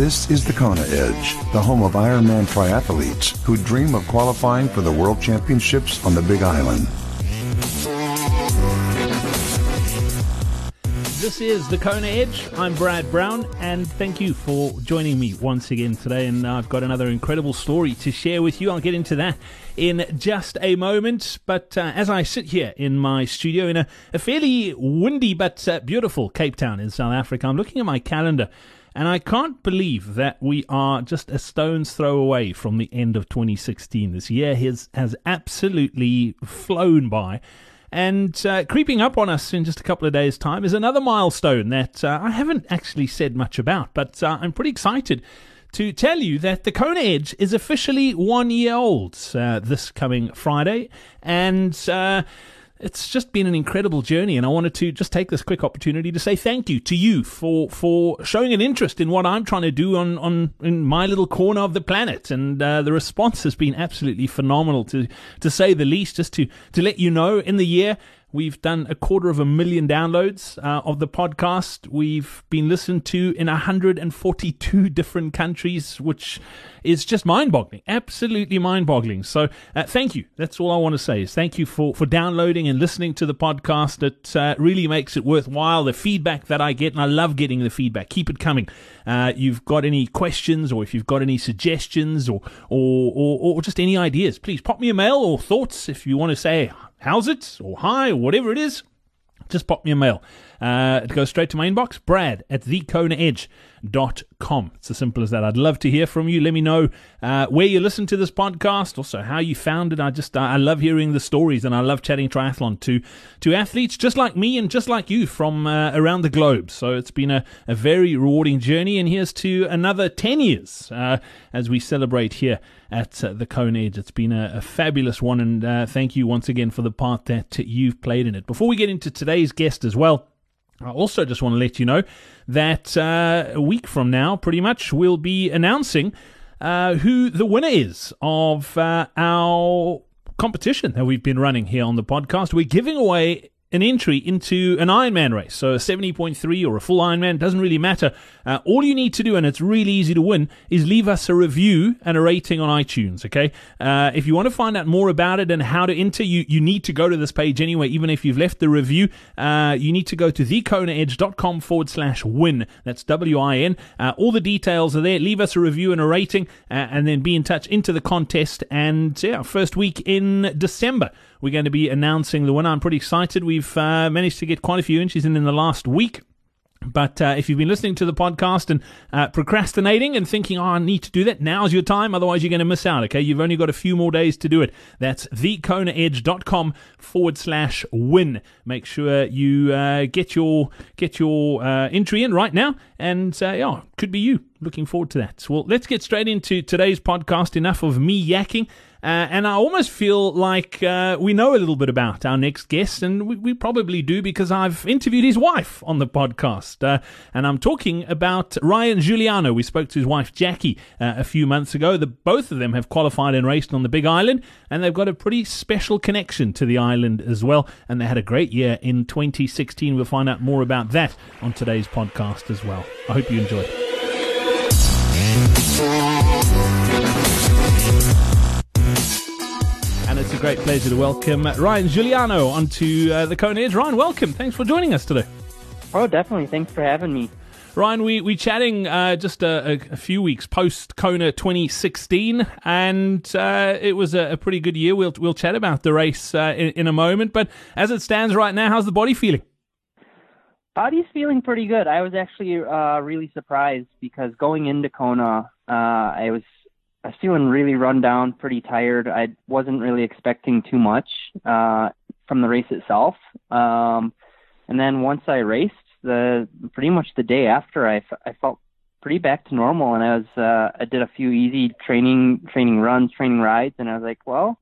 This is the Kona Edge, the home of Ironman triathletes who dream of qualifying for the World Championships on the Big Island. This is the Kona Edge. I'm Brad Brown, and thank you for joining me once again today. And I've got another incredible story to share with you. I'll get into that in just a moment. But uh, as I sit here in my studio in a, a fairly windy but uh, beautiful Cape Town in South Africa, I'm looking at my calendar. And I can't believe that we are just a stone's throw away from the end of 2016. This year has, has absolutely flown by. And uh, creeping up on us in just a couple of days' time is another milestone that uh, I haven't actually said much about, but uh, I'm pretty excited to tell you that the Kona Edge is officially one year old uh, this coming Friday. And uh, it's just been an incredible journey, and I wanted to just take this quick opportunity to say thank you to you for for showing an interest in what I'm trying to do on on in my little corner of the planet. And uh, the response has been absolutely phenomenal, to to say the least. Just to to let you know, in the year We've done a quarter of a million downloads uh, of the podcast. We've been listened to in 142 different countries, which is just mind boggling, absolutely mind boggling. So, uh, thank you. That's all I want to say is thank you for, for downloading and listening to the podcast. It uh, really makes it worthwhile. The feedback that I get, and I love getting the feedback. Keep it coming. Uh, you've got any questions or if you've got any suggestions or, or, or, or just any ideas, please pop me a mail or thoughts if you want to say, how's it or hi or whatever it is, just pop me a mail. Uh, it goes straight to my inbox, brad at thekonaedge.com. It's as simple as that. I'd love to hear from you. Let me know uh, where you listen to this podcast, also how you found it. I just, I love hearing the stories and I love chatting triathlon to, to athletes just like me and just like you from uh, around the globe. So it's been a, a very rewarding journey. And here's to another 10 years uh, as we celebrate here at uh, the Kona Edge. It's been a, a fabulous one, and uh, thank you once again for the part that you've played in it. Before we get into today's guest as well, I also just want to let you know that uh, a week from now, pretty much, we'll be announcing uh, who the winner is of uh, our competition that we've been running here on the podcast. We're giving away an entry into an Ironman race. So a 70.3 or a full Ironman, doesn't really matter. Uh, all you need to do, and it's really easy to win, is leave us a review and a rating on iTunes, okay? Uh, if you want to find out more about it and how to enter, you, you need to go to this page anyway, even if you've left the review. Uh, you need to go to thekonaedge.com forward slash win. That's W-I-N. Uh, all the details are there. Leave us a review and a rating, uh, and then be in touch into the contest. And yeah, first week in December we're going to be announcing the winner. I'm pretty excited. We've uh, managed to get quite a few inches in in the last week. But uh, if you've been listening to the podcast and uh, procrastinating and thinking, oh, I need to do that, now's your time. Otherwise, you're going to miss out, okay? You've only got a few more days to do it. That's thekonaedge.com forward slash win. Make sure you uh, get your get your uh, entry in right now. And uh, yeah, could be you. Looking forward to that. Well, let's get straight into today's podcast. Enough of me yakking. Uh, and I almost feel like uh, we know a little bit about our next guest, and we, we, probably do because I've interviewed his wife on the podcast. Uh, and I'm talking about Ryan Giuliano. We spoke to his wife, Jacqui, uh, a few months ago. The, both of them have qualified and raced on the Big Island, and they've got a pretty special connection to the island as well. And they had a great year in 2016. We'll find out more about that on today's podcast as well. I hope you enjoy. Great pleasure to welcome Ryan Giuliano onto uh, the Kona Edge. Ryan, welcome. Thanks for joining us today. Oh, definitely. Thanks for having me. Ryan, we we chatting uh, just a, a, a, few weeks post Kona 2016, and uh, it was a, a, pretty good year. We'll we'll chat about the race uh, in, in, a moment. But as it stands right now, how's the body feeling? Body's feeling pretty good. I was actually uh, really surprised because going into Kona, uh, I was I was feeling really run down, pretty tired. I wasn't really expecting too much uh, from the race itself. Um, and then once I raced, the pretty much the day after, I, f- I felt pretty back to normal. And I was uh, I did a few easy training training runs, training rides, and I was like, well,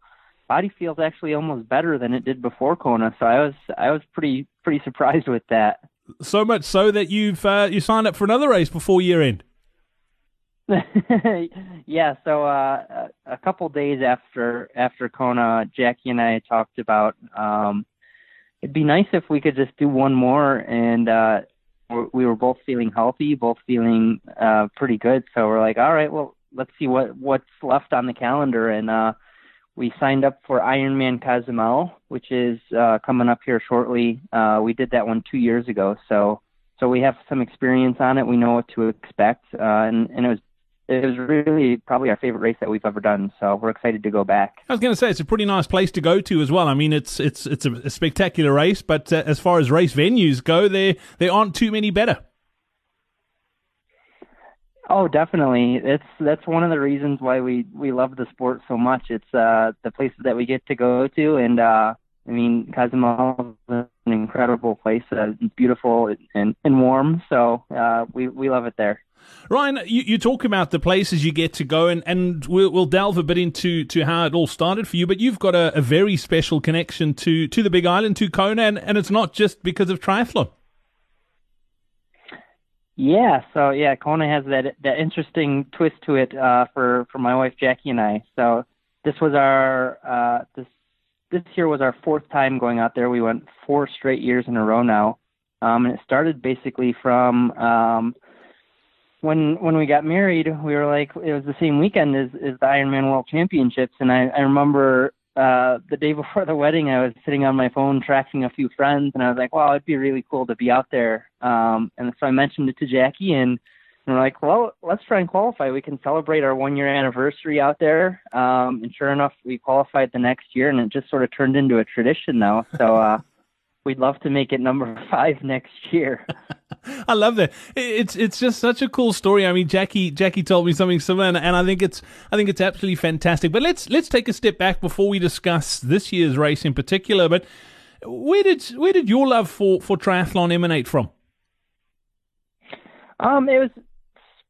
body feels actually almost better than it did before Kona. So I was I was pretty pretty surprised with that. So much so that you've uh, you signed up for another race before year end. yeah, so uh, a couple days after after Kona, Jacqui and I talked about um, it'd be nice if we could just do one more and uh, we were both feeling healthy, both feeling uh, pretty good. So we're like, all right, well, let's see what what's left on the calendar, and uh, we signed up for Ironman Cozumel, which is uh, coming up here shortly. Uh, we did that one two years ago, so so we have some experience on it. We know what to expect, uh, and and it was it was really probably our favorite race that we've ever done. So we're excited to go back. I was going to say it's a pretty nice place to go to as well. I mean, it's it's it's a, spectacular race, but uh, as far as race venues go, there there aren't too many better. Oh, definitely. It's that's one of the reasons why we we love the sport so much. It's uh the places that we get to go to, and uh I mean Cozumel is an incredible place. Uh, it's beautiful and and warm, so uh we we love it there. Ryan, you, you talk about the places you get to go, and, and we'll, we'll delve a bit into to how it all started for you. But you've got a, a very special connection to, to the Big Island, to Kona, and, and it's not just because of triathlon. Yeah, so yeah, Kona has that that interesting twist to it uh, for for my wife Jacqui and I. So this was our uh, this this year was our fourth time going out there. We went four straight years in a row now, um, and it started basically from um, when when we got married. We were like it was the same weekend as, as the Ironman World Championships, and I, I remember uh, the day before the wedding, I was sitting on my phone tracking a few friends, and I was like, "Wow, it'd be really cool to be out there." Um, and so I mentioned it to Jacqui, and, and we're like, "Well, let's try and qualify. We can celebrate our one-year anniversary out there." Um, and sure enough, we qualified the next year, and it just sort of turned into a tradition now. So uh, we'd love to make it number five next year. I love that. It's it's just such a cool story. I mean, Jacqui Jacqui told me something similar, and, I think it's I think it's absolutely fantastic. But let's let's take a step back before we discuss this year's race in particular. But where did where did your love for for triathlon emanate from? Um, it was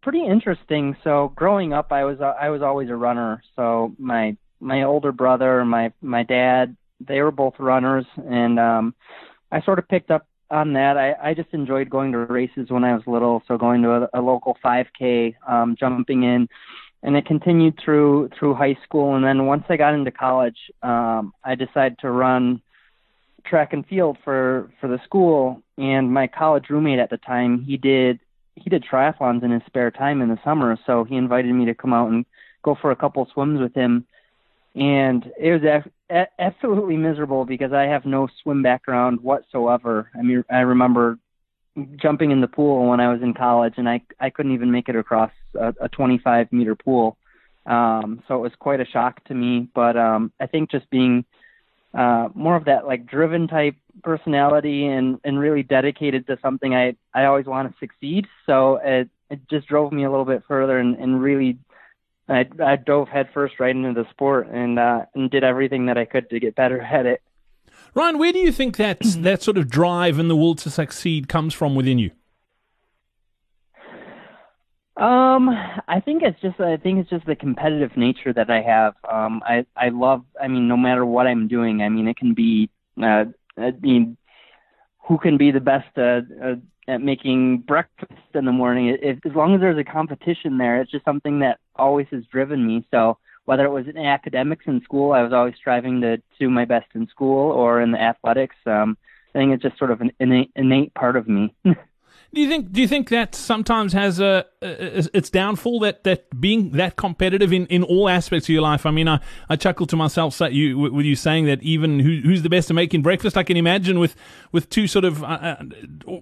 pretty interesting. So growing up, I was I was always a runner. So my my older brother, my my dad, they were both runners, and um, I sort of picked up on that. I, I just enjoyed going to races when I was little, so going to a, a local 5K, um, jumping in, and it continued through through high school. And then once I got into college, um, I decided to run track and field for for the school. And my college roommate at the time, he did he did triathlons in his spare time in the summer, so he invited me to come out and go for a couple swims with him and it was absolutely miserable because I have no swim background whatsoever. I mean, I remember jumping in the pool when I was in college, and I I couldn't even make it across a, a 25 meter pool. Um, so it was quite a shock to me. But um, I think just being uh, more of that like driven type personality and and really dedicated to something, I I always want to succeed. So it it just drove me a little bit further and, and really I, I dove headfirst right into the sport and uh, and did everything that I could to get better at it. Ryan, where do you think that that sort of drive and the will to succeed comes from within you? Um, I think it's just I think it's just the competitive nature that I have. Um, I I love. I mean, no matter what I'm doing, I mean, it can be. Uh, I mean, who can be the best uh, uh, at making breakfast in the morning. If, as long as there's a competition there, it's just something that always has driven me. So whether it was in academics in school, I was always striving to do my best in school, or in the athletics. Um, I think it's just sort of an innate, innate part of me. Do you think? Do you think that sometimes has a, a, its downfall that, that being that competitive in, in all aspects of your life? I mean, I, I chuckle to myself you, with you saying that even who, who's the best at making breakfast. I can imagine with with two sort of uh, uh,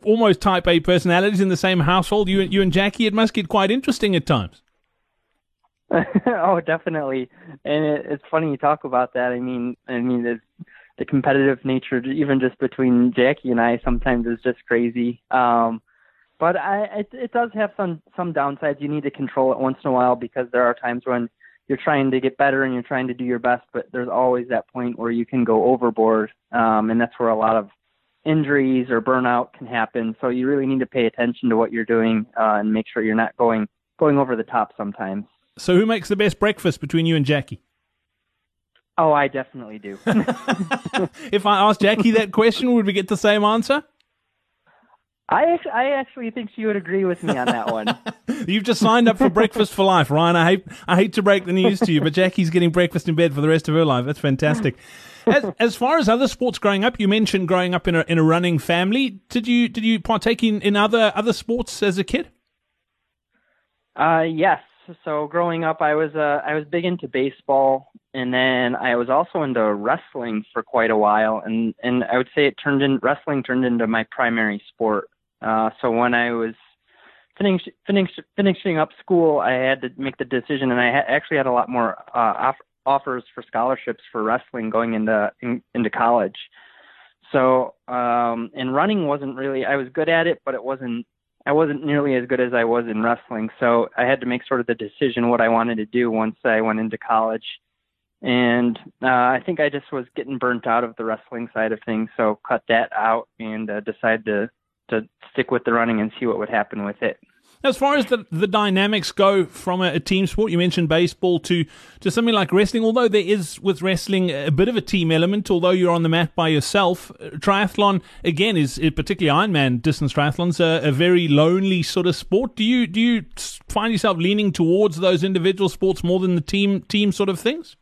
almost type A personalities in the same household, you you and Jacqui, it must get quite interesting at times. oh, definitely, and it, it's funny you talk about that. I mean, I mean, the the competitive nature, even just between Jacqui and I, sometimes is just crazy. Um, but I, it, it does have some some downsides. You need to control it once in a while because there are times when you're trying to get better and you're trying to do your best, but there's always that point where you can go overboard, um, and that's where a lot of injuries or burnout can happen. So you really need to pay attention to what you're doing uh, and make sure you're not going going over the top sometimes. So who makes the best breakfast between you and Jacqui? Oh, I definitely do. if I asked Jacqui that question, would we get the same answer? I actually, I actually think she would agree with me on that one. You've just signed up for breakfast for life, Ryan. I hate I hate to break the news to you, but Jacqui's getting breakfast in bed for the rest of her life. That's fantastic. as, as far as other sports growing up, you mentioned growing up in a in a running family. Did you did you partake in, in other other sports as a kid? Uh, yes. So growing up, I was uh, I was big into baseball, and then I was also into wrestling for quite a while, and and I would say it turned in wrestling turned into my primary sport. Uh, so when I was finish, finish, finishing up school, I had to make the decision, and I ha- actually had a lot more uh, off- offers for scholarships for wrestling going into in, into college. So, um, and running wasn't really. I was good at it, but it wasn't. I wasn't nearly as good as I was in wrestling. So I had to make sort of the decision what I wanted to do once I went into college. And uh, I think I just was getting burnt out of the wrestling side of things, so cut that out and uh, decided to to stick with the running and see what would happen with it. As far as the, the dynamics go from a, a, team sport, you mentioned baseball to, to something like wrestling, although there is with wrestling a bit of a team element, although you're on the mat by yourself. Uh, triathlon, again, is particularly Ironman distance triathlons, a, a very lonely sort of sport. Do you do you find yourself leaning towards those individual sports more than the team team sort of things?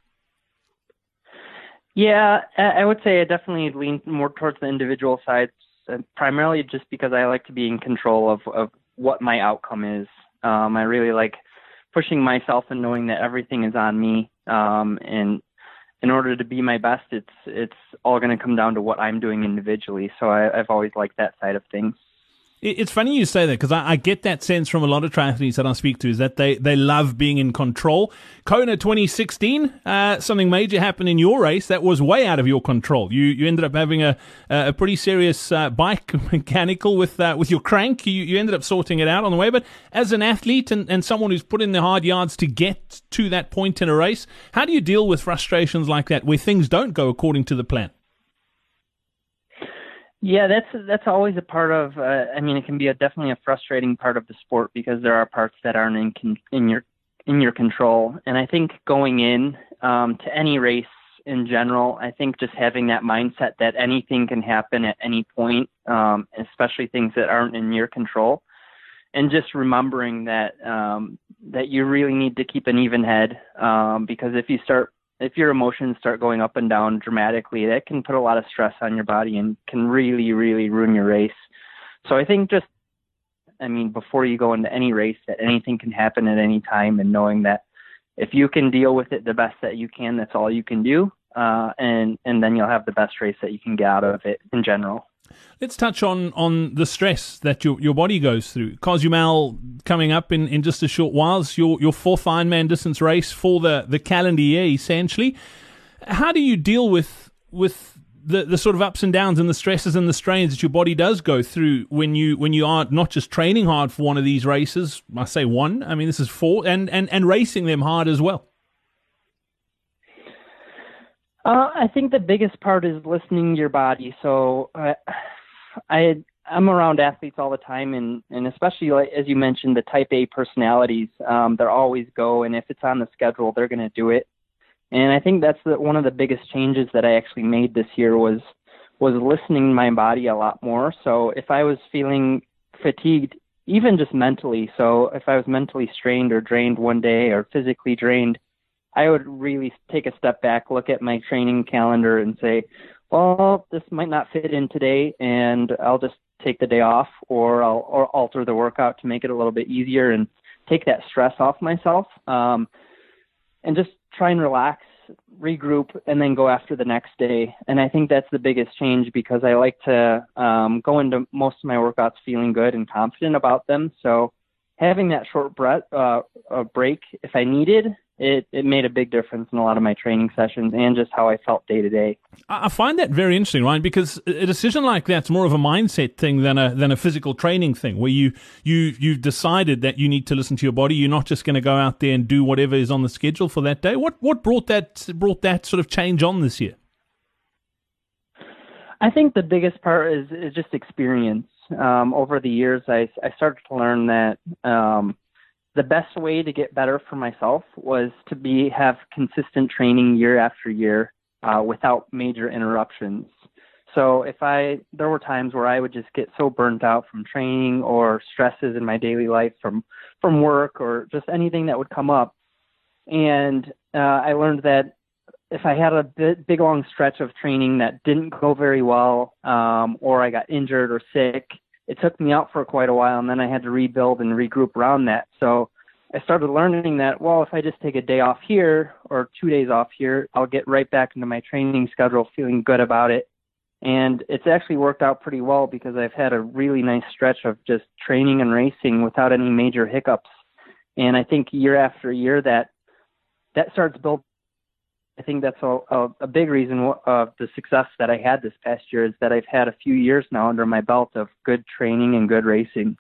Yeah, I would say I definitely lean more towards the individual side uh, primarily just because I like to be in control of, of what my outcome is. Um, I really like pushing myself and knowing that everything is on me. Um, and in order to be my best, it's it's all going to come down to what I'm doing individually. So I, I've always liked that side of things. It's funny you say that because I, I, get that sense from a lot of triathletes that I speak to is that they, they love being in control. Kona 2016, uh, something major happened in your race that was way out of your control. You you ended up having a a pretty serious uh, bike mechanical with uh, with your crank. You you ended up sorting it out on the way. But as an athlete and, and someone who's put in the hard yards to get to that point in a race, how do you deal with frustrations like that where things don't go according to the plan? Yeah, that's that's always a part of. Uh, I mean, it can be a definitely a frustrating part of the sport because there are parts that aren't in con- in your in your control. And I think going in um, to any race in general, I think just having that mindset that anything can happen at any point, um, especially things that aren't in your control, and just remembering that um, that you really need to keep an even head um, because if you start if your emotions start going up and down dramatically, that can put a lot of stress on your body and can really, really ruin your race. So I think just, I mean, before you go into any race, that anything can happen at any time, and knowing that if you can deal with it the best that you can, that's all you can do, uh, and and then you'll have the best race that you can get out of it in general. Let's touch on, on the stress that your, your body goes through. Cozumel coming up in, in just a short while. Your, your fourth Ironman distance race for the, the calendar year, essentially. How do you deal with with the, the sort of ups and downs and the stresses and the strains that your body does go through when you when you are not just training hard for one of these races? I say one. I mean this is four, and and, and racing them hard as well. Uh, I think the biggest part is listening to your body. So uh, I I'm around athletes all the time, and and especially like, as you mentioned, the Type A personalities. Um, they're always go, and if it's on the schedule, they're going to do it. And I think that's the, one of the biggest changes that I actually made this year was was listening to my body a lot more. So if I was feeling fatigued, even just mentally, so if I was mentally strained or drained one day or physically drained, I would really take a step back, look at my training calendar, and say, well, this might not fit in today, and I'll just take the day off, or I'll or alter the workout to make it a little bit easier and take that stress off myself, um, and just try and relax, regroup, and then go after the next day. And I think that's the biggest change because I like to um, go into most of my workouts feeling good and confident about them. So having that short breath, uh, break if I needed it, it made a big difference in a lot of my training sessions and just how I felt day to day. I find that very interesting, Ryan, because a decision like that's more of a mindset thing than a than a physical training thing, where you you you've decided that you need to listen to your body. You're not just going to go out there and do whatever is on the schedule for that day. What what brought that brought that sort of change on this year? I think the biggest part is is just experience. Um, over the years, I I started to learn that. Um, the best way to get better for myself was to be have consistent training year after year uh, without major interruptions. So if I there were times where I would just get so burnt out from training or stresses in my daily life from from work or just anything that would come up, and uh, I learned that if I had a big, long stretch of training that didn't go very well, um, or I got injured or sick, it took me out for quite a while, and then I had to rebuild and regroup around that. So I started learning that well, if I just take a day off here or two days off here, I'll get right back into my training schedule, feeling good about it. And it's actually worked out pretty well because I've had a really nice stretch of just training and racing without any major hiccups. And I think year after year that that starts building I think that's a, a, a big reason of the success that I had this past year is that I've had a few years now under my belt of good training and good racing.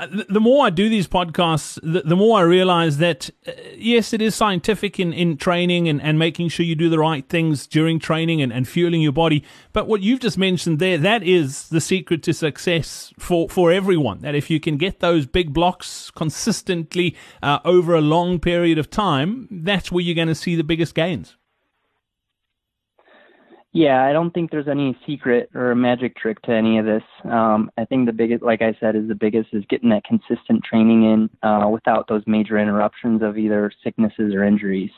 Uh, the more I do these podcasts, the, the more I realize that, uh, yes, it is scientific in, in training and, and making sure you do the right things during training and, and fueling your body. But what you've just mentioned there, that is the secret to success for, for everyone. That if you can get those big blocks consistently uh, over a long period of time, that's where you're going to see the biggest gains. Yeah, I don't think there's any secret or magic trick to any of this. Um, I think the biggest, like I said, is the biggest is getting that consistent training in uh, without those major interruptions of either sicknesses or injuries.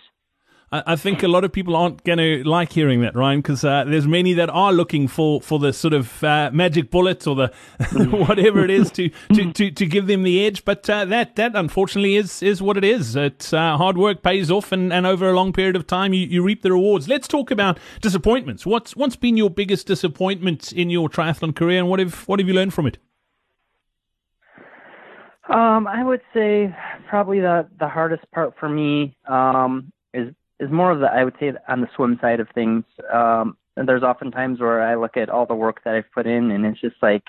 I, think a lot of people aren't going to like hearing that, Ryan, because uh, there's many that are looking for, for the sort of uh, magic bullet or the whatever it is to, to, to, to, give them the edge. But uh, that that unfortunately is is what it is. It's uh, hard work pays off, and, and over a long period of time, you, you reap the rewards. Let's talk about disappointments. What's what's been your biggest disappointment in your triathlon career, and what have what have you learned from it? Um, I would say probably the the hardest part for me um, is is more of the I would say on the swim side of things. Um, and there's often times where I look at all the work that I've put in, and it's just like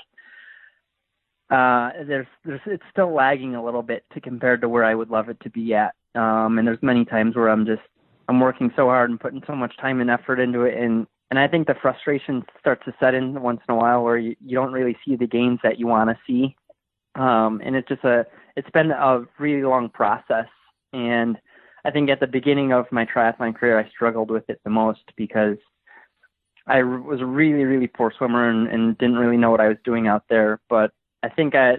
uh, there's there's it's still lagging a little bit to compared to where I would love it to be at. Um, and there's many times where I'm just I'm working so hard and putting so much time and effort into it, and and I think the frustration starts to set in once in a while where you, you don't really see the gains that you want to see. Um, and it's just a it's been a really long process, and I think at the beginning of my triathlon career, I struggled with it the most because I was a really, really poor swimmer and, and didn't really know what I was doing out there. But I think I,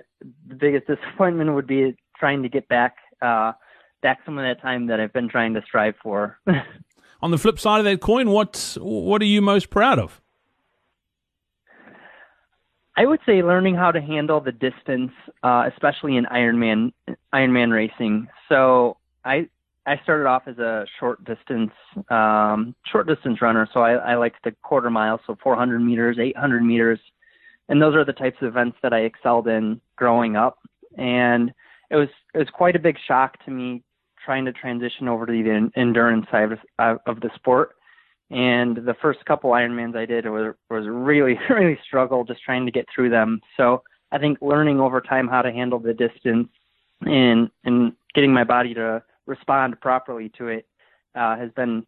the biggest disappointment would be trying to get back, uh, back some of that time that I've been trying to strive for. On the flip side of that coin, what what are you most proud of? I would say learning how to handle the distance, uh, especially in Ironman Ironman racing. So I I started off as a short distance um, short distance runner, so I, I liked the quarter mile, so 400 meters, 800 meters, and those are the types of events that I excelled in growing up. And it was it was quite a big shock to me trying to transition over to the endurance side of, of the sport. And the first couple Ironmans I did was was really really struggle just trying to get through them. So I think learning over time how to handle the distance and and getting my body to respond properly to it uh, has been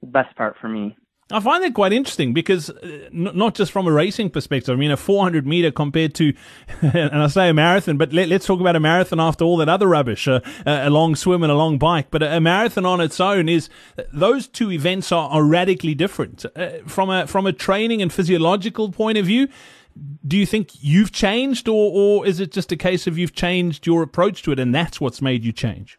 the best part for me. I find that quite interesting because uh, not just from a racing perspective. I mean, a 400 meter compared to, and I say a marathon, but let, us talk about a marathon after all that other rubbish, uh, a long swim and a long bike. But a, a, marathon on its own is those two events are, are radically different uh, from a from a training and physiological point of view. Do you think you've changed, or or is it just a case of you've changed your approach to it, and that's what's made you change?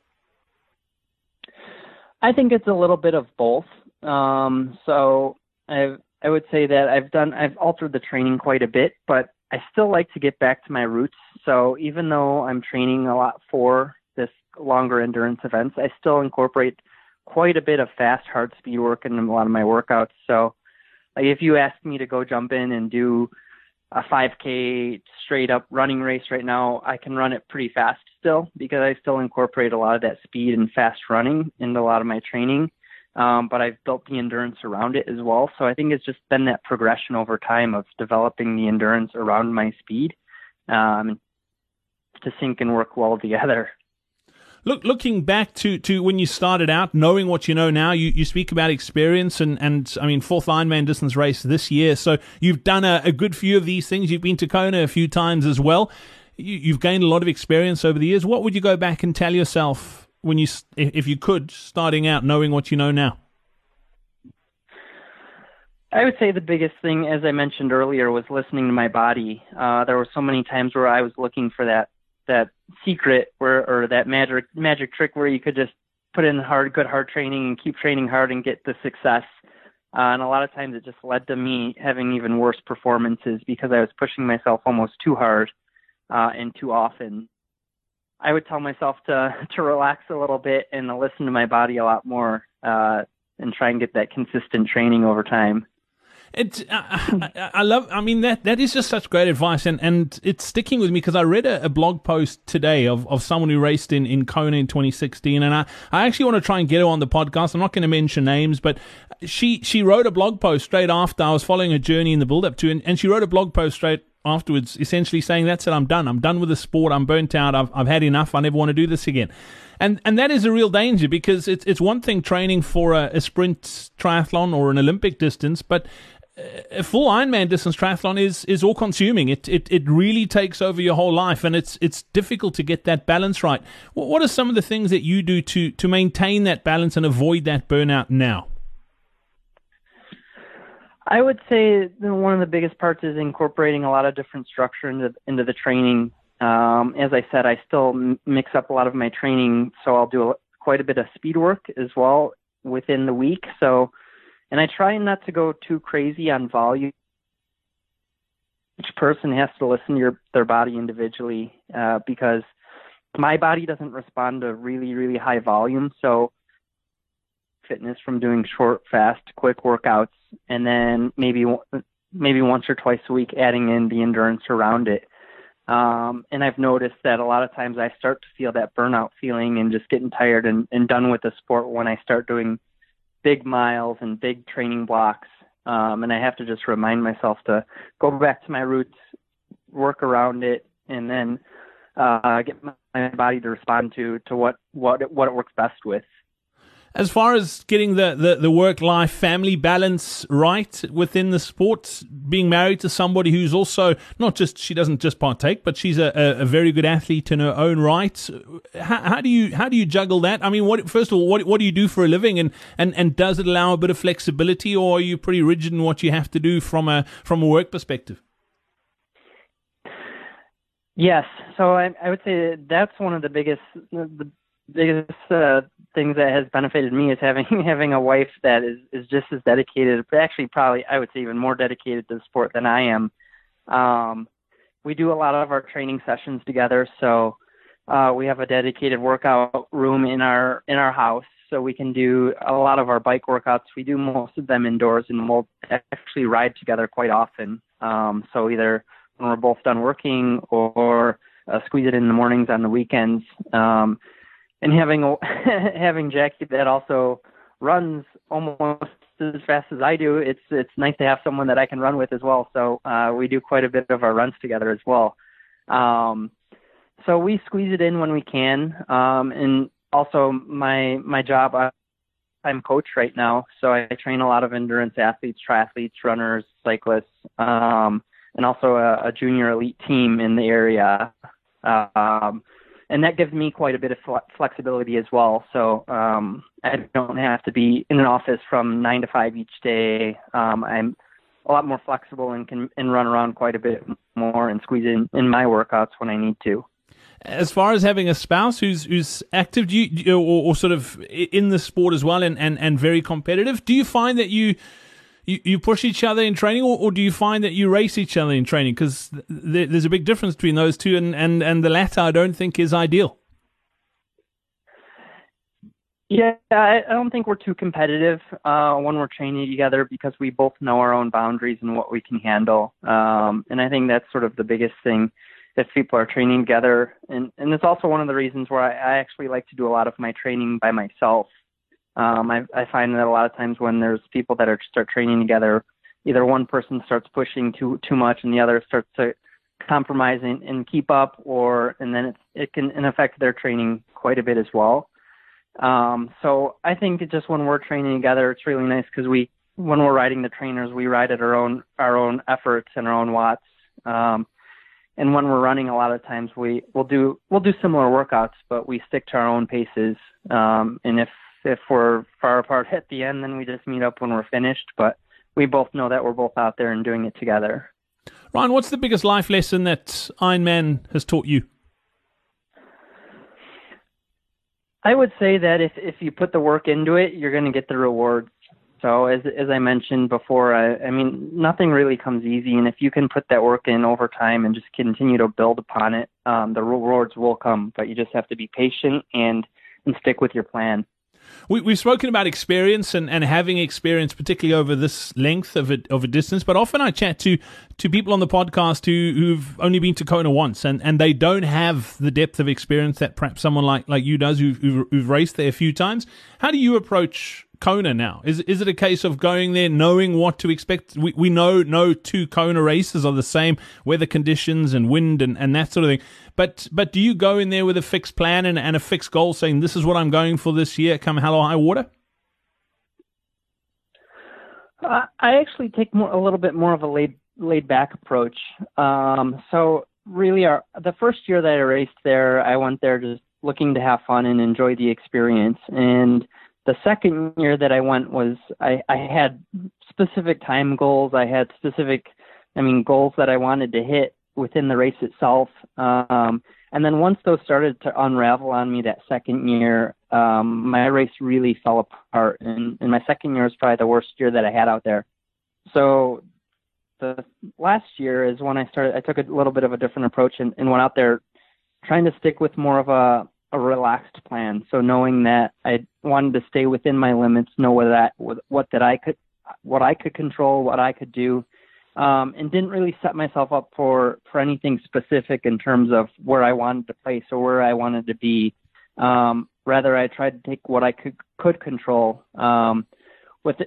I think it's a little bit of both. Um, so I I would say that I've done I've altered the training quite a bit, but I still like to get back to my roots. So even though I'm training a lot for this longer endurance events, I still incorporate quite a bit of fast hard speed work in a lot of my workouts. So like if you ask me to go jump in and do a 5K straight up running race right now, I can run it pretty fast still because I still incorporate a lot of that speed and fast running into a lot of my training. Um, but I've built the endurance around it as well. So I think it's just been that progression over time of developing the endurance around my speed um, to sync and work well together. Look, looking back to, to when you started out, knowing what you know now, you, you speak about experience and, and I mean, fourth Ironman distance race this year. So you've done a, a good few of these things. You've been to Kona a few times as well. You, you've gained a lot of experience over the years. What would you go back and tell yourself when you, if you could, starting out, knowing what you know now? I would say the biggest thing, as I mentioned earlier, was listening to my body. Uh, there were so many times where I was looking for that that secret where or that magic magic trick where you could just put in hard good hard training and keep training hard and get the success Uh, and a lot of times it just led to me having even worse performances because I was pushing myself almost too hard uh, and too often. I would tell myself to to relax a little bit and to listen to my body a lot more uh, and try and get that consistent training over time. It, uh, I, I, love. I mean that that is just such great advice, and, and it's sticking with me because I read a, a, blog post today of, of someone who raced in, in Kona in 2016, and I, I actually want to try and get her on the podcast. I'm not going to mention names, but she she wrote a blog post straight after I was following her journey in the build up to, and, and she wrote a blog post straight afterwards, essentially saying that's it. I'm done. I'm done with the sport. I'm burnt out. I've I've had enough. I never want to do this again and and that is a real danger because it's it's one thing training for a, a, sprint triathlon or an Olympic distance, but a full Ironman distance triathlon is is all consuming. It, it it really takes over your whole life, and it's it's difficult to get that balance right. What are some of the things that you do to to maintain that balance and avoid that burnout now? I would say that one of the biggest parts is incorporating a lot of different structure into into the training. Um, as I said, I still mix up a lot of my training, so I'll do a, quite a bit of speed work as well within the week. So and I try not to go too crazy on volume. Each person has to listen to your, their body individually uh, because my body doesn't respond to really, really high volume. So fitness from doing short, fast, quick workouts, and then maybe maybe once or twice a week adding in the endurance around it. Um, and I've noticed that a lot of times I start to feel that burnout feeling and just getting tired and, and done with the sport when I start doing big miles and big training blocks. Um, and I have to just remind myself to go back to my roots, work around it, and then uh, get my body to respond to to what what what it works best with as far as getting the, the, the work life family balance right within the sport, being married to somebody who's also not just she doesn't just partake, but she's a, a very good athlete in her own right. How, how, do you how do you juggle that? I mean, what first of all, what what do you do for a living, and, and, and does it allow a bit of flexibility, or are you pretty rigid in what you have to do from a from a work perspective? Yes, so I, I would say that's one of the biggest the biggest uh, things that has benefited me is having having a wife that is is just as dedicated, actually probably I would say even more dedicated to the sport than I am. Um, we do a lot of our training sessions together, so uh, we have a dedicated workout room in our in our house, so we can do a lot of our bike workouts. We do most of them indoors, and we'll actually ride together quite often. Um, so either when we're both done working or uh, squeeze it in the mornings on the weekends. Um, and having a, having Jacqui that also runs almost as fast as I do, it's it's nice to have someone that I can run with as well. So uh, we do quite a bit of our runs together as well. Um, so we squeeze it in when we can, um, and also my my job. I, I'm coach right now, so I train a lot of endurance athletes, triathletes, runners, cyclists, um, and also a, a junior elite team in the area. Um, and that gives me quite a bit of flexibility as well. So um, I don't have to be in an office from nine to five each day. Um, I'm a lot more flexible and can and run around quite a bit more and squeeze in in my workouts when I need to. As far as having a spouse who's who's active, do you, or, or sort of in the sport as well, and, and, and very competitive, do you find that you you, you push each other in training, or, or do you find that you race each other in training? Because th- there's a big difference between those two, and, and, and the latter I don't think is ideal. Yeah, I, I don't think we're too competitive uh, when we're training together because we both know our own boundaries and what we can handle. Um, and I think that's sort of the biggest thing if people are training together. And, and it's also one of the reasons where I, I actually like to do a lot of my training by myself um, I, I find that a lot of times when there's people that are start training together, either one person starts pushing too too much and the other starts to compromise and, and keep up, or and then it it can affect their training quite a bit as well. Um, so I think just when we're training together, it's really nice because we when we're riding the trainers, we ride at our own our own efforts and our own watts. Um, and when we're running, a lot of times we will do we'll do similar workouts, but we stick to our own paces. Um, and if if we're far apart at the end, then we just meet up when we're finished. But we both know that we're both out there and doing it together. Ryan, what's the biggest life lesson that Ironman has taught you? I would say that if if you put the work into it, you're going to get the rewards. So as as I mentioned before, I, I mean nothing really comes easy, and if you can put that work in over time and just continue to build upon it, um, the rewards will come. But you just have to be patient and and stick with your plan. We, we've spoken about experience and, and having experience, particularly over this length of a, of a distance. But often I chat to, to people on the podcast who, who've only been to Kona once and, and they don't have the depth of experience that perhaps someone like, like you does who've, who've, who've raced there a few times. How do you approach Kona now? Is is it a case of going there knowing what to expect? We we know no two Kona races are the same, weather conditions and wind and, and that sort of thing. But but do you go in there with a fixed plan and, and a fixed goal saying this is what I'm going for this year, come hell or high water? Uh, I actually take more, a little bit more of a laid laid back approach. Um, so really, our the first year that I raced there, I went there just looking to have fun and enjoy the experience. And the second year that I went was I, I had specific time goals. I had specific, I mean, goals that I wanted to hit within the race itself. Um, and then once those started to unravel on me that second year, um, my race really fell apart. And, and my second year was probably the worst year that I had out there. So the last year is when I started, I took a little bit of a different approach and, and went out there trying to stick with more of a, a relaxed plan. So knowing that I wanted to stay within my limits, know what that what that I could what I could control, what I could do, um, and didn't really set myself up for for anything specific in terms of where I wanted to place or where I wanted to be. Um, rather, I tried to take what I could could control. Um, with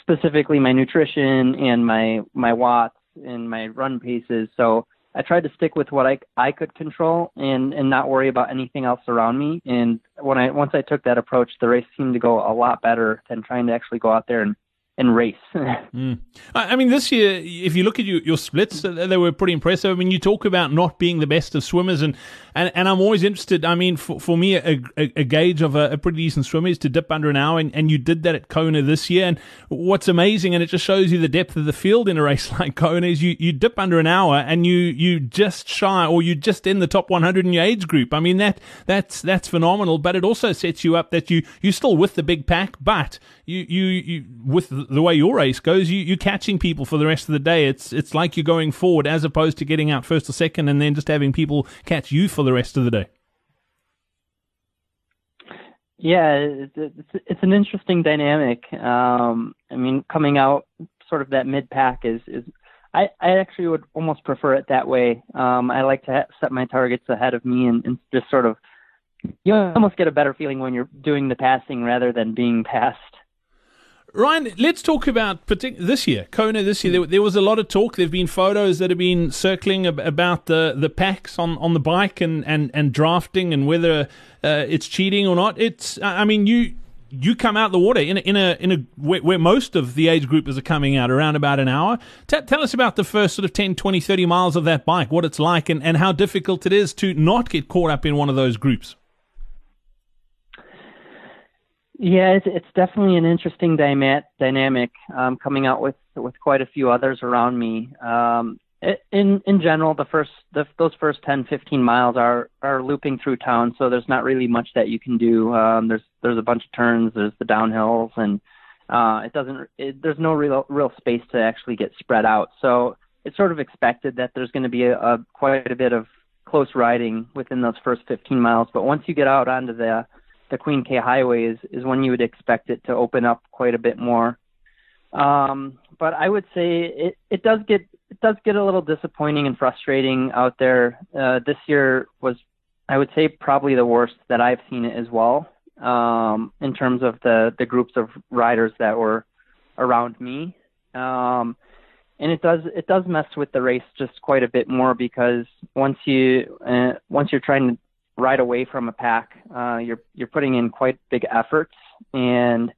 specifically my nutrition and my my watts and my run paces. So I tried to stick with what I I could control and and not worry about anything else around me. And when I once I took that approach, the race seemed to go a lot better than trying to actually go out there and and race. mm. I mean, this year, if you look at your, your splits, uh, they were pretty impressive. I mean, you talk about not being the best of swimmers, and, and, and I'm always interested. I mean, for, for me, a, a, a gauge of a, a, pretty decent swimmer is to dip under an hour, and, and you did that at Kona this year. And what's amazing, and it just shows you the depth of the field in a race like Kona, is you, you dip under an hour and you you just shy, or you just in the top 100 in your age group. I mean, that that's that's phenomenal, but it also sets you up that you, you're still with the big pack, but you, you, you with the way your race goes, you, you're catching people for the rest of the day. It's it's like you're going forward as opposed to getting out first or second and then just having people catch you for the rest of the day. Yeah, it's, it's an interesting dynamic. Um, I mean, coming out sort of that mid pack is is I, I actually would almost prefer it that way. Um, I like to set my targets ahead of me and, and just sort of you almost get a better feeling when you're doing the passing rather than being passed. Ryan, let's talk about partic- this year, Kona this year. There, there, was a lot of talk. There have been photos that have been circling ab- about the, the packs on, on the bike and, and, and drafting and whether uh, it's cheating or not. It's, I mean, you you come out the water in a, in a in a where, where, most of the age groupers are coming out around about an hour. T- tell us about the first sort of 10, 20, 30 miles of that bike, what it's like, and, and how difficult it is to not get caught up in one of those groups. Yeah, it's, it's definitely an interesting dyma- dynamic um, coming out with with quite a few others around me. Um, in in general, the first the, those first 10, 15 miles are are looping through town, so there's not really much that you can do. Um, there's there's a bunch of turns, there's the downhills, and uh, it doesn't it, there's no real real space to actually get spread out. So it's sort of expected that there's going to be a, a quite a bit of close riding within those first 15 miles. But once you get out onto the the Queen K Highway is is when you would expect it to open up quite a bit more. Um, but I would say it it does get it does get a little disappointing and frustrating out there. Uh, this year was I would say probably the worst that I've seen it as well. Um, in terms of the the groups of riders that were around me. Um, and it does it does mess with the race just quite a bit more because once you uh, once you're trying to right away from a pack. Uh, you're you're putting in quite big efforts, and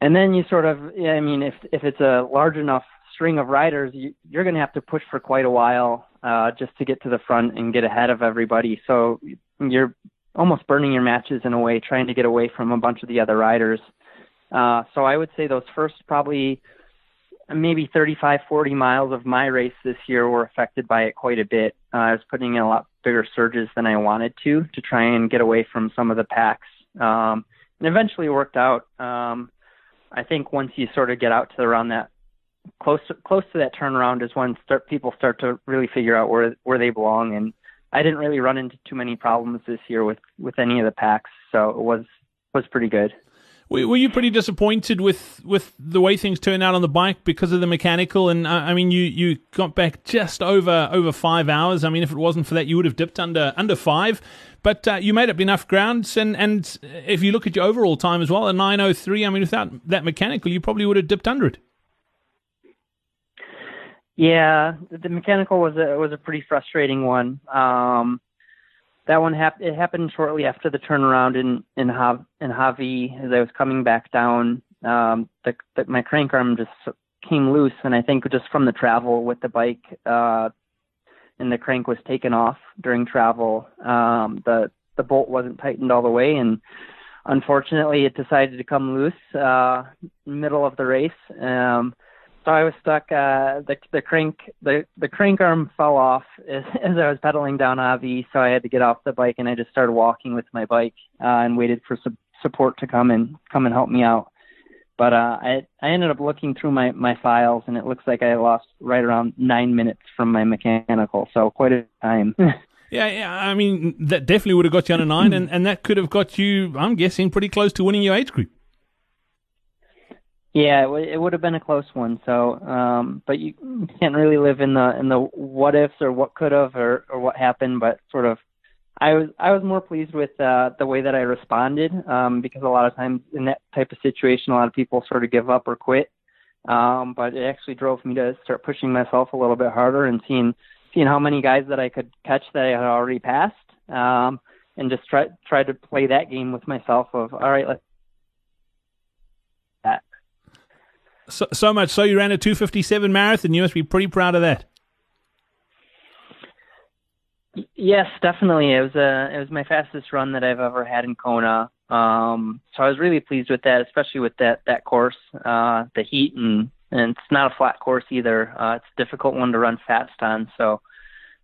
and then you sort of, I mean, if if it's a large enough string of riders, you, you're going to have to push for quite a while uh, just to get to the front and get ahead of everybody. So you're almost burning your matches in a way, trying to get away from a bunch of the other riders. Uh, so I would say those first probably maybe 35, 40 miles of my race this year were affected by it quite a bit. Uh, I was putting in a lot bigger surges than I wanted to to try and get away from some of the packs. Um, and eventually it worked out. Um, I think once you sort of get out to around that close to, close to that turnaround is when start people start to really figure out where where they belong and I didn't really run into too many problems this year with with any of the packs so it was was pretty good. Were you pretty disappointed with, with the way things turned out on the bike because of the mechanical? And uh, I mean, you, you got back just over over five hours. I mean, if it wasn't for that, you would have dipped under under five. But uh, you made up enough grounds, and, and if you look at your overall time as well, a nine oh three. I mean, without that mechanical, you probably would have dipped under it. Yeah, the mechanical was a was a pretty frustrating one. Um, that one happened. It happened shortly after the turnaround in in Hav- in Hawi as I was coming back down. Um, the, the, my crank arm just came loose, and I think just from the travel with the bike, uh, and the crank was taken off during travel. Um, the the bolt wasn't tightened all the way, and unfortunately, it decided to come loose uh, middle of the race. Um, so I was stuck. Uh, the the crank the the crank arm fell off as, as I was pedaling down Hawi, so I had to get off the bike and I just started walking with my bike uh, and waited for some support to come and come and help me out. But uh, I I ended up looking through my my files and it looks like I lost right around nine minutes from my mechanical, so quite a time. Yeah, yeah. I mean, that definitely would have got you on a nine, and, and that could have got you, I'm guessing, pretty close to winning your age group. Yeah, it, w- it would have been a close one. So, um, but you can't really live in the in the what ifs or what could have or or what happened. But sort of, I was I was more pleased with uh, the way that I responded um, because a lot of times in that type of situation, a lot of people sort of give up or quit. Um, but it actually drove me to start pushing myself a little bit harder and seeing seeing how many guys that I could catch that I had already passed. Um, and just try try to play that game with myself of all right, let's So, so much so you ran a 257 marathon. You must be pretty proud of that. Yes, definitely. It was a it was my fastest run that I've ever had in Kona. Um, so I was really pleased with that, especially with that that course, uh, the heat and and it's not a flat course either. Uh, it's a difficult one to run fast on. So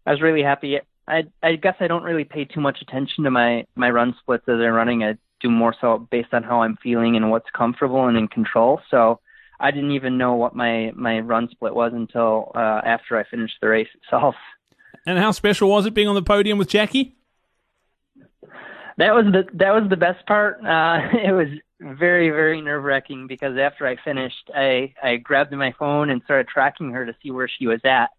I was really happy. I I guess I don't really pay too much attention to my my run splits as I'm running. I do more so based on how I'm feeling and what's comfortable and in control. So I didn't even know what my my run split was until uh, after I finished the race itself. And how special was it being on the podium with Jacqui? That was the that was the best part. Uh, it was very very nerve wracking because after I finished, I I grabbed my phone and started tracking her to see where she was at,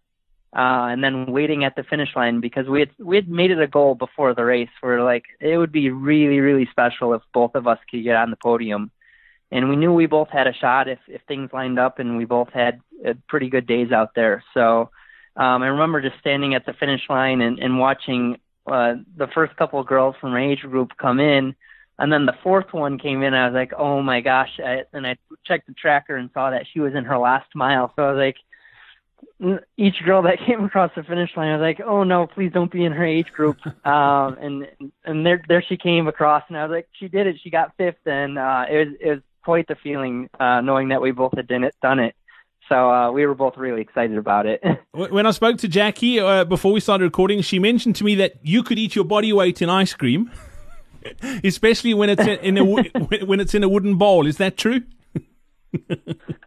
uh, and then waiting at the finish line because we had we had made it a goal before the race. Where like it would be really really special if both of us could get on the podium and we knew we both had a shot if if things lined up, and we both had uh, pretty good days out there. So um, I remember just standing at the finish line and, and watching uh, the first couple of girls from my age group come in, and then the fourth one came in. I was like, oh my gosh! I, and I checked the tracker and saw that she was in her last mile. So I was like, each girl that came across the finish line, I was like, "Oh no, please don't be in her age group." Um, and and there there she came across, and I was like, "She did it! She got fifth, and uh, it was it was quite the feeling uh, knowing that we both had done it. Done it. So uh, we were both really excited about it. when I spoke to Jacqui uh, before we started recording, she mentioned to me that you could eat your body weight in ice cream, especially when it's in a when it's in a wooden bowl. Is that true?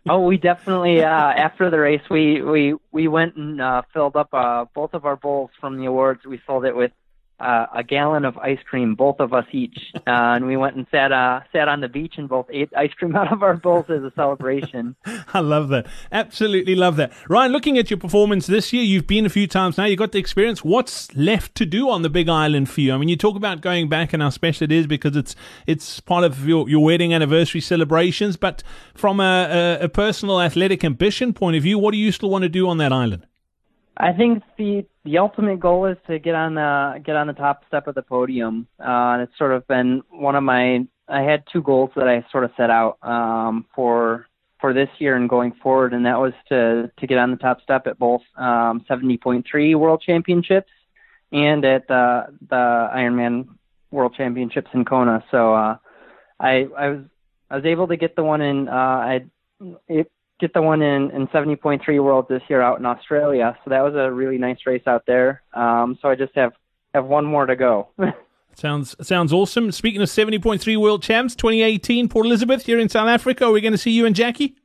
oh, we definitely uh, after the race we we we went and uh, filled up uh, both of our bowls from the awards. We filled it with uh, a gallon of ice cream, both of us each, uh, and we went and sat uh, sat on the beach and both ate ice cream out of our bowls as a celebration. I love that. Absolutely love that. Ryan, looking at your performance this year, you've been a few times now. You got the experience. What's left to do on the Big Island for you? I mean, you talk about going back and how special it is because it's it's part of your, your wedding anniversary celebrations. But from a, a, a personal athletic ambition point of view, what do you still want to do on that island? I think the the ultimate goal is to get on the get on the top step of the podium. Uh, and it's sort of been one of my. I had two goals that I sort of set out um, for for this year and going forward, and that was to to get on the top step at both um, 70.3 World Championships and at the the Ironman World Championships in Kona. So uh, I I was I was able to get the one in. Uh, I it, get the one in in 70.3 World this year out in Australia. So that was a really nice race out there. Um, so I just have have one more to go. Sounds sounds awesome. Speaking of 70.3 World Champs 2018, Port Elizabeth here in South Africa. Are we going to see you and Jacqui?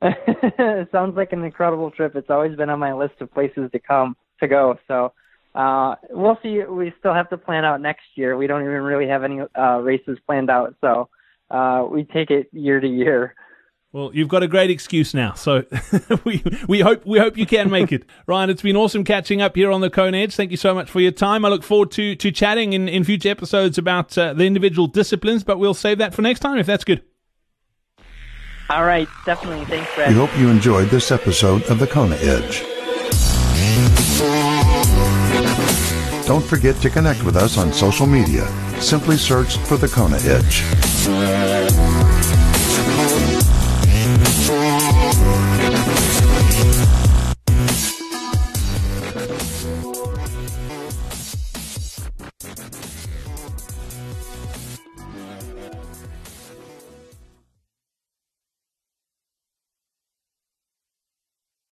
sounds like an incredible trip. It's always been on my list of places to come to go. So uh, we'll see. We still have to plan out next year. We don't even really have any uh, races planned out, so uh, we take it year to year. Well, you've got a great excuse now, so we we hope we hope you can make it, Ryan. It's been awesome catching up here on the Kona Edge. Thank you so much for your time. I look forward to to chatting in in future episodes about uh, the individual disciplines, but we'll save that for next time if that's good. All right, definitely. Thanks, Brad. We hope you enjoyed this episode of the Kona Edge. Don't forget to connect with us on social media. Simply search for the Kona Edge.